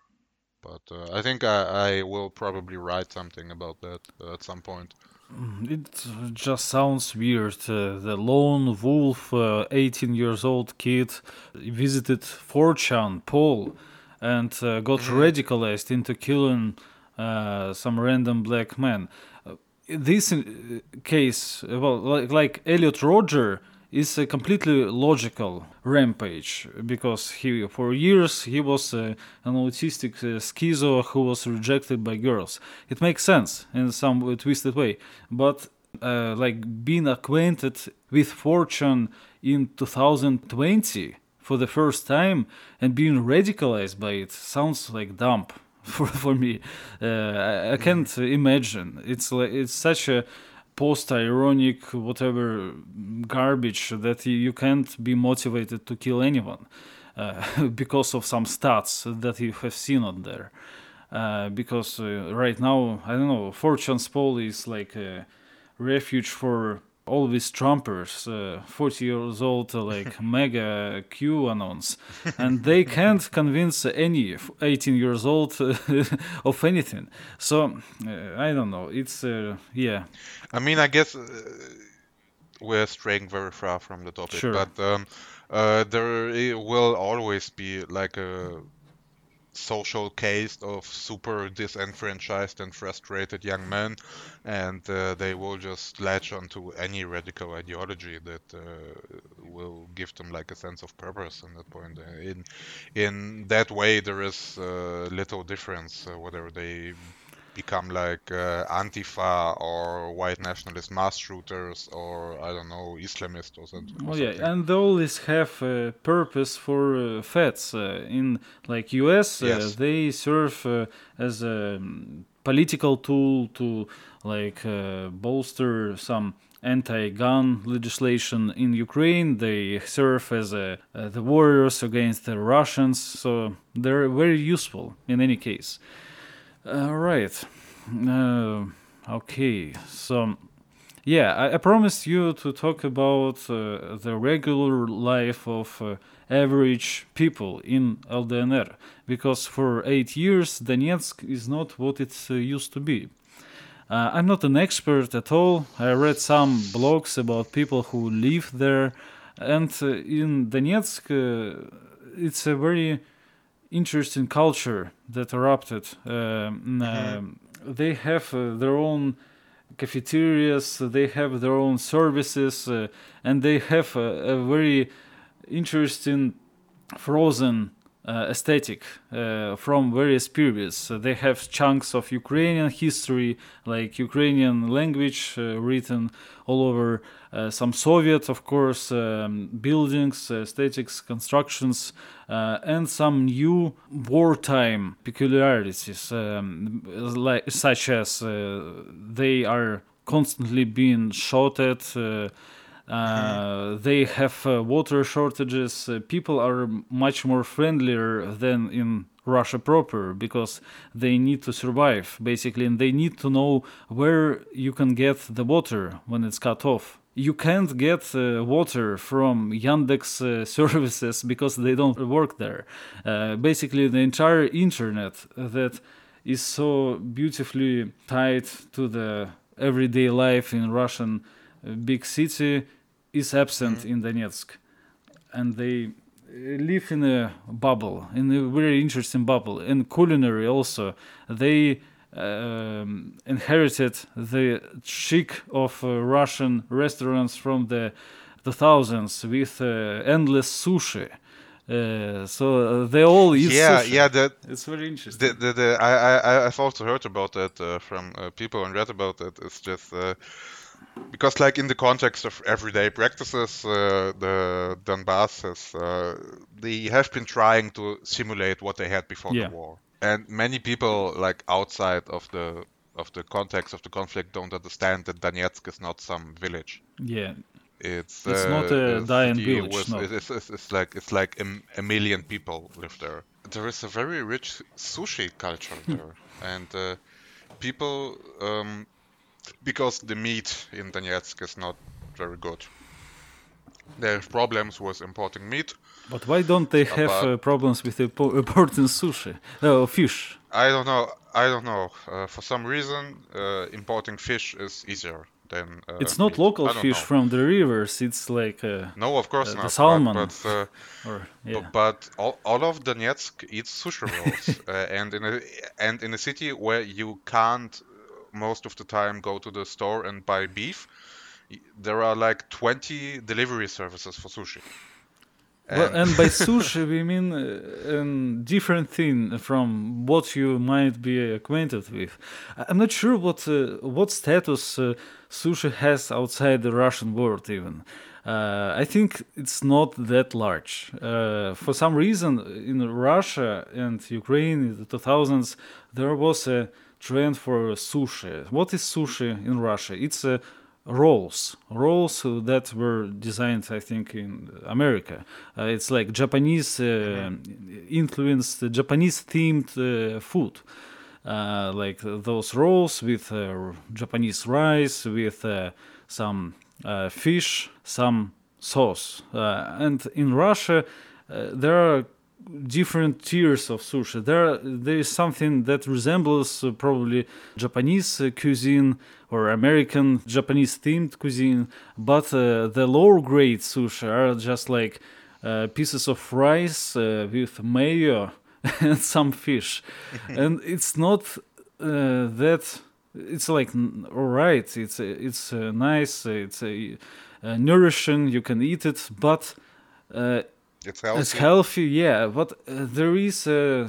But uh, I think I, I, will probably write something about that at some point. Mm, it just sounds weird. Uh, the lone wolf, uh, 18 years old kid, visited 4chan, /pol/, and uh, got mm-hmm. radicalized into killing uh, some random black man. Uh, this uh, case, well, like, like Elliot Rodger, is a completely logical rampage because he for years he was uh, an autistic uh, schizo who was rejected by girls. It makes sense in some twisted way but uh, like being acquainted with 4chan in 2020 for the first time and being radicalized by it sounds like dumb [laughs] for, for me. Uh, I, I can't imagine. It's like it's such a post-ironic whatever garbage that you can't be motivated to kill anyone uh, [laughs] because of some stats that you have seen on there. Uh, because uh, right now, I don't know, 4chan's /pol/ is like a refuge for all these Trumpers, uh, 40 years old, uh, like [laughs] MAGA QAnons, and they can't convince any 18 years old uh, [laughs] of anything. So uh, I don't know. It's uh, yeah. I mean, I guess uh, we're straying very far from the topic, Sure. but um, uh, there will always be like a social case of super disenfranchised and frustrated young men, and uh, they will just latch onto any radical ideology that uh, will give them like a sense of purpose. In that point, in in that way, there is uh, little difference uh, whether they become like uh, Antifa or white nationalist mass shooters or I don't know Islamist or something. Oh yeah, something. and all always have a purpose for uh, feds. Uh, in like US, uh, Yes. they serve uh, as a um, political tool to like uh, bolster some anti-gun legislation in Ukraine. They serve as a, uh, the warriors against the Russians, so they're very useful in any case. All right. Uh, okay. So, yeah, I, I promised you to talk about uh, the regular life of uh, average people in LDNR because for eight years Donetsk is not what it uh, used to be. Uh, I'm not an expert at all. I read some blogs about people who live there, and uh, in Donetsk, it's a very interesting culture that erupted. Um, um, they have uh, their own cafeterias, they have their own services, uh, and they have a, a very interesting frozen uh, aesthetic uh, from various periods. They have chunks of Ukrainian history, like Ukrainian language uh, written all over. Uh, some Soviet, of course, um, buildings, aesthetics, constructions, uh, and some new wartime peculiarities, um, like such as uh, they are constantly being shot at. Uh, they have uh, water shortages. Uh, people are much more friendlier than in Russia proper because they need to survive basically, and they need to know where you can get the water when it's cut off. You can't get uh, water from Yandex uh, [laughs] services because they don't work there. Uh, basically, the entire internet that is so beautifully tied to the everyday life in Russian big city is absent in Donetsk, and they uh, live in a bubble, in a very interesting bubble. And culinary also, they um, inherited the chic of uh, Russian restaurants from the the thousands with uh, endless sushi. Uh, so uh, they all eat yeah, sushi. yeah. That It's very interesting. the, the, the I, I I've also heard about that uh, from uh, people and read about it. It's just because, like, in the context of everyday practices, uh, the Donbass has uh, they have been trying to simulate what they had before Yeah. the war, and many people, like outside of the of the context of the conflict, don't understand that Donetsk is not some village. yeah, It's It's uh, not a dying village, with- no. It's, it's, it's like it's like a, a million people live there. There is a very rich sushi culture Hmm. there, and uh, people um, because the meat in Donetsk is not very good. They have problems with importing meat. but why don't they have uh, problems with importing sushi? [laughs] No, fish. I don't know. I don't know. Uh, for some reason, uh, importing fish is easier than. Uh, It's not meat. local fish know. from the rivers. It's like uh, No, of course uh, the not. but- salmon. But, uh, [laughs] or yeah. But all, all of Donetsk eats sushi rolls, [laughs] uh, and in a and in a city where you can't uh, most of the time go to the store and buy beef, there are like 20 delivery services for sushi. Well, and by [laughs] sushi we mean uh, a different thing from what you might be acquainted with. I'm not sure what uh, what status uh, sushi has outside the Russian world. Even uh, I think it's not that large. Uh, for some reason, in Russia and Ukraine in the 2000s, there was a trend for sushi. What is sushi in Russia? It's a rolls rolls uh, that were designed i think in america uh, it's like japanese uh, influenced japanese themed uh, food uh, like those rolls with uh, japanese rice with uh, some uh, fish some sauce uh, and in russia uh, there are different tiers of sushi. There, there is something that resembles uh, probably Japanese uh, cuisine or American Japanese themed cuisine, but uh, the lower grade sushi are just like uh, pieces of rice uh, with mayo [laughs] and some fish, [laughs] and it's not uh, that. It's like all right. It's it's nice. It's nourishing. You can eat it, but it's healthy. It's healthy, yeah, but uh, there is uh,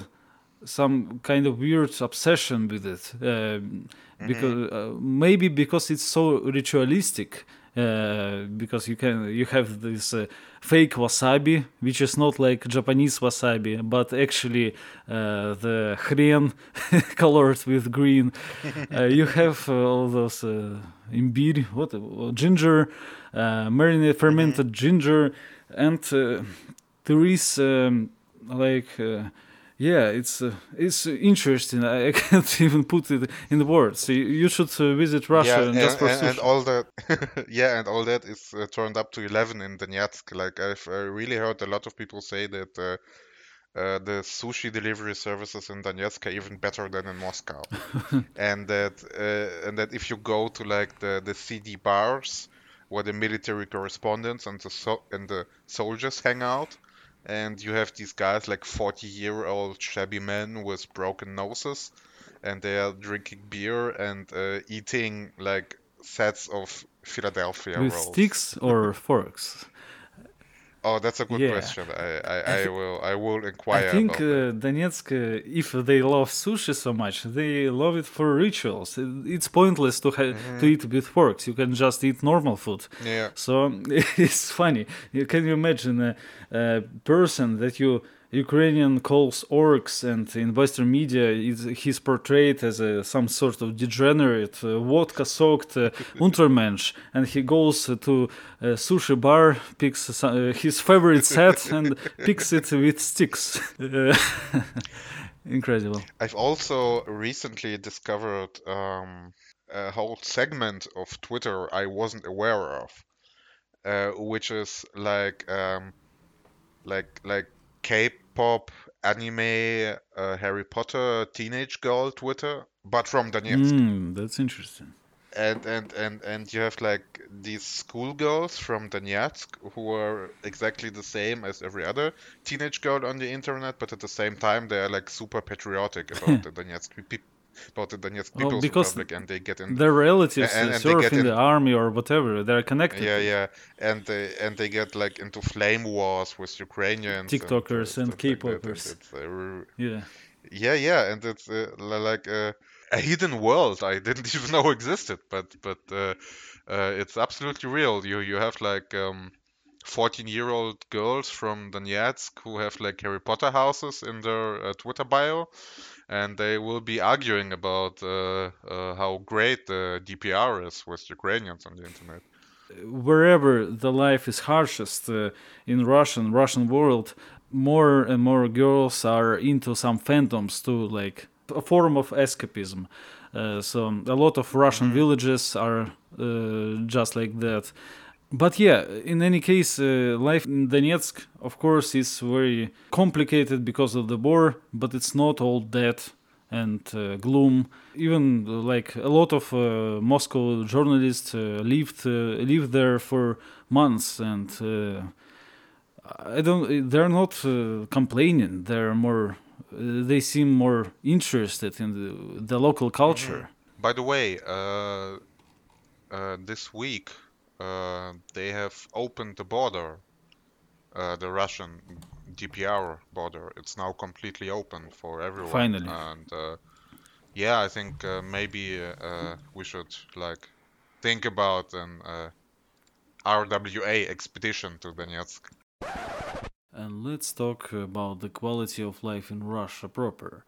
some kind of weird obsession with it, uh, mm-hmm. because uh, maybe because it's so ritualistic. Uh, because you can you have this uh, fake wasabi, which is not like Japanese wasabi, but actually the hren [laughs] colored with green. [laughs] you have all those imbir, what ginger, marinated fermented mm-hmm. ginger, and there is um, like uh, yeah it's uh, it's interesting. I [laughs] can't even put it in the words. So you should uh, visit russia yeah, and, and, and, and all that [laughs] yeah and all that is uh, turned up to 11 in donetsk. Like i've really heard a lot of people say that uh, uh, the sushi delivery services in Donetsk are even better than in Moscow, [laughs] and that uh, and that if you go to like the the CD bars where the military correspondents and the so- and the soldiers hang out, and you have these guys like 40 year old shabby men with broken noses and they are drinking beer and uh, eating like sets of Philadelphia with rolls. sticks or forks. Oh, that's a good yeah. question. I, I, I, will I will inquire. I think uh, Donetsk, uh, if they love sushi so much, they love it for rituals. It's pointless to ha- mm-hmm. to eat with forks. You can just eat normal food. Yeah. So [laughs] it's funny. Can you imagine a, a person that you Ukrainian calls orcs, and in Western media, he's portrayed as a, some sort of degenerate, uh, vodka-soaked uh, [laughs] Untermensch, and he goes to a sushi bar, picks uh, his favorite set, [laughs] and picks it with sticks. [laughs] Incredible. I've also recently discovered um, a whole segment of Twitter I wasn't aware of, uh, which is like um, like like K-pop, anime, uh, Harry Potter, teenage girl Twitter, but from Donetsk. Mm, that's interesting. And and and and you have like these schoolgirls from Donetsk who are exactly the same as every other teenage girl on the internet, but at the same time they are like super patriotic about [laughs] the Donetsk about the Donetsk People's because Republic, and they get in their relatives and, and serve in, in, the army or whatever. They're connected. Yeah, yeah, and they and they get like into flame wars with Ukrainians, TikTokers and, uh, and K-popers. Like uh, yeah, yeah, yeah, and it's uh, like a hidden world I [laughs] didn't even know existed, but but uh, uh, it's absolutely real. You you have like. Um, 14 year old girls from Donetsk who have like Harry Potter houses in their uh, Twitter bio and they will be arguing about uh, uh, how great the DPR is with Ukrainians on the internet. Wherever the life is harshest uh, in Russian Russian world, more and more girls are into some phantoms too, like a form of escapism. Uh, so a lot of Russian mm-hmm. villages are uh, just like that but yeah, in any case, uh, life in Donetsk, of course, is very complicated because of the war, but it's not all death and uh, gloom. Even uh, like a lot of uh, Moscow journalists uh, lived uh, lived there for months, and I don't. They're not complaining. They're more. they seem more interested in the, the local culture. Mm-hmm. By the way, this week uh, they have opened the border, uh, the Russian DPR border. It's now completely open for everyone. Finally. And uh, yeah, I think uh, maybe uh, we should like think about an RWA expedition to Donetsk. And let's talk about the quality of life in Russia proper.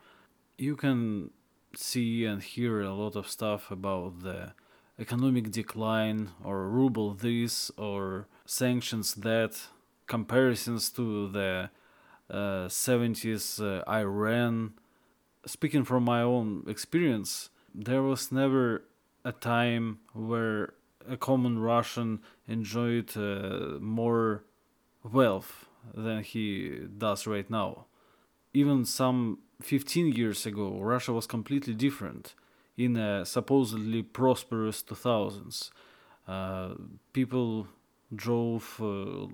You can see and hear a lot of stuff about the economic decline or ruble this or sanctions that comparisons to the uh, 70s uh, Iran. Speaking from my own experience there was never a time where a common Russian enjoyed uh, more wealth than he does right now. Even some 15 years ago, Russia was completely different in a supposedly prosperous 2000s. Uh, people drove uh,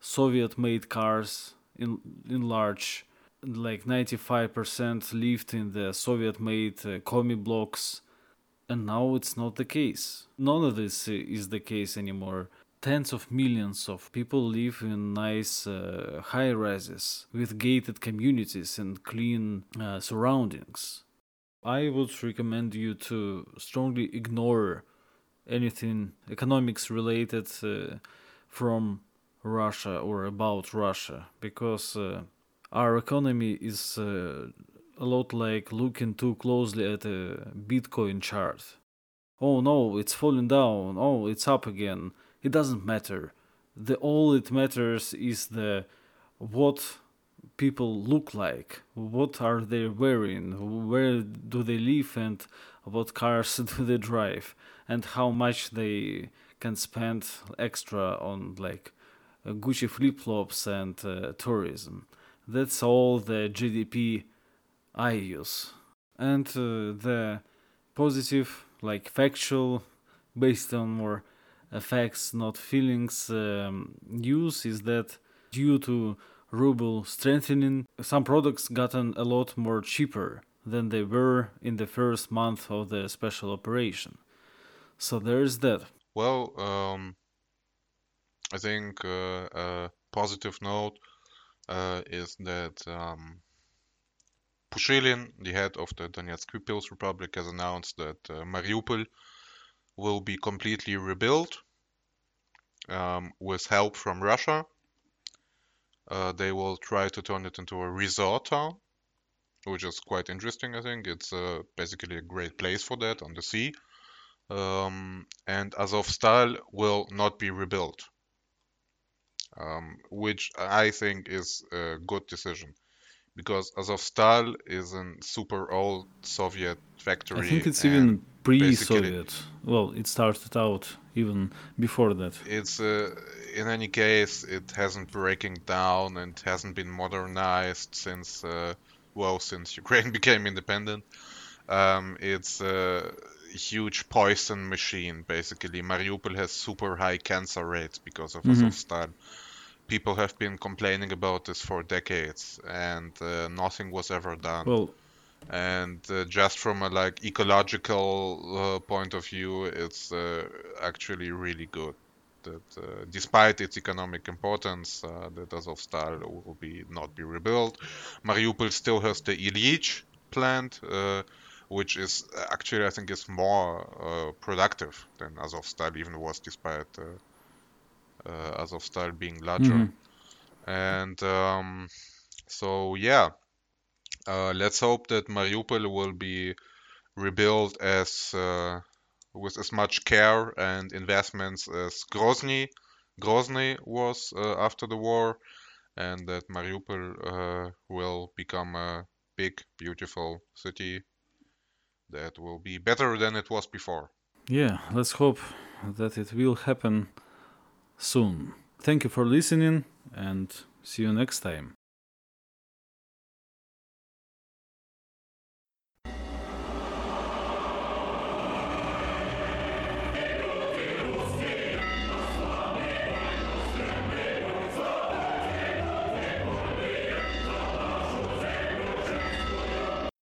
Soviet made cars in, in large, like 95% lived in the Soviet made uh, commie blocks, and now it's not the case. None of this is the case anymore tens of millions of people live in nice uh, high rises with gated communities and clean uh, surroundings. I would recommend you to strongly ignore anything economics related uh, from Russia or about Russia because uh, our economy is uh, a lot like looking too closely at a Bitcoin chart. Oh no, it's falling down. Oh, it's up again it doesn't matter. The all it matters is the what people look like, what are they wearing, where do they live, and what cars [laughs] do they drive, and how much they can spend extra on like uh, Gucci flip flops and uh, tourism. That's all the GDP I use. And uh, the positive, like factual, based on more effects, not feelings, um, use is that due to ruble strengthening, some products gotten a lot more cheaper than they were in the first month of the special operation. So there's that. Well, um, I think uh, a positive note uh, is that um, Pushilin, the head of the Donetsk People's Republic, has announced that uh, Mariupol will be completely rebuilt um, with help from Russia. Uh, they will try to turn it into a resort town, which is quite interesting. I think it's uh, basically a great place for that on the sea. Um, and Azovstal will not be rebuilt, um, which I think is a good decision because Azovstal is a super old Soviet factory. I think it's even pre-Soviet. Well, it started out even before that. It's uh, in any case, it hasn't breaking down and hasn't been modernized since uh, well, since [laughs] Ukraine became independent. Um, it's a huge poison machine. Basically, Mariupol has super high cancer rates because of mm-hmm. Azovstal people have been complaining about this for decades, and uh, nothing was ever done. Well, and uh, just from a like ecological uh, point of view, it's uh, actually really good. That uh, despite its economic importance, uh, that Azovstal will be not be rebuilt. Mariupol still has the Ilyich plant, which is actually I think is more productive than Azovstal even was, despite uh, Azovstal being larger. Mm-hmm. And um, so, yeah, uh, let's hope that Mariupol will be rebuilt as uh, with as much care and investments as Grozny Grozny was uh, after the war, and that Mariupol uh, will become a big, beautiful city that will be better than it was before. Yeah, let's hope that it will happen soon. Thank you for listening and see you next time.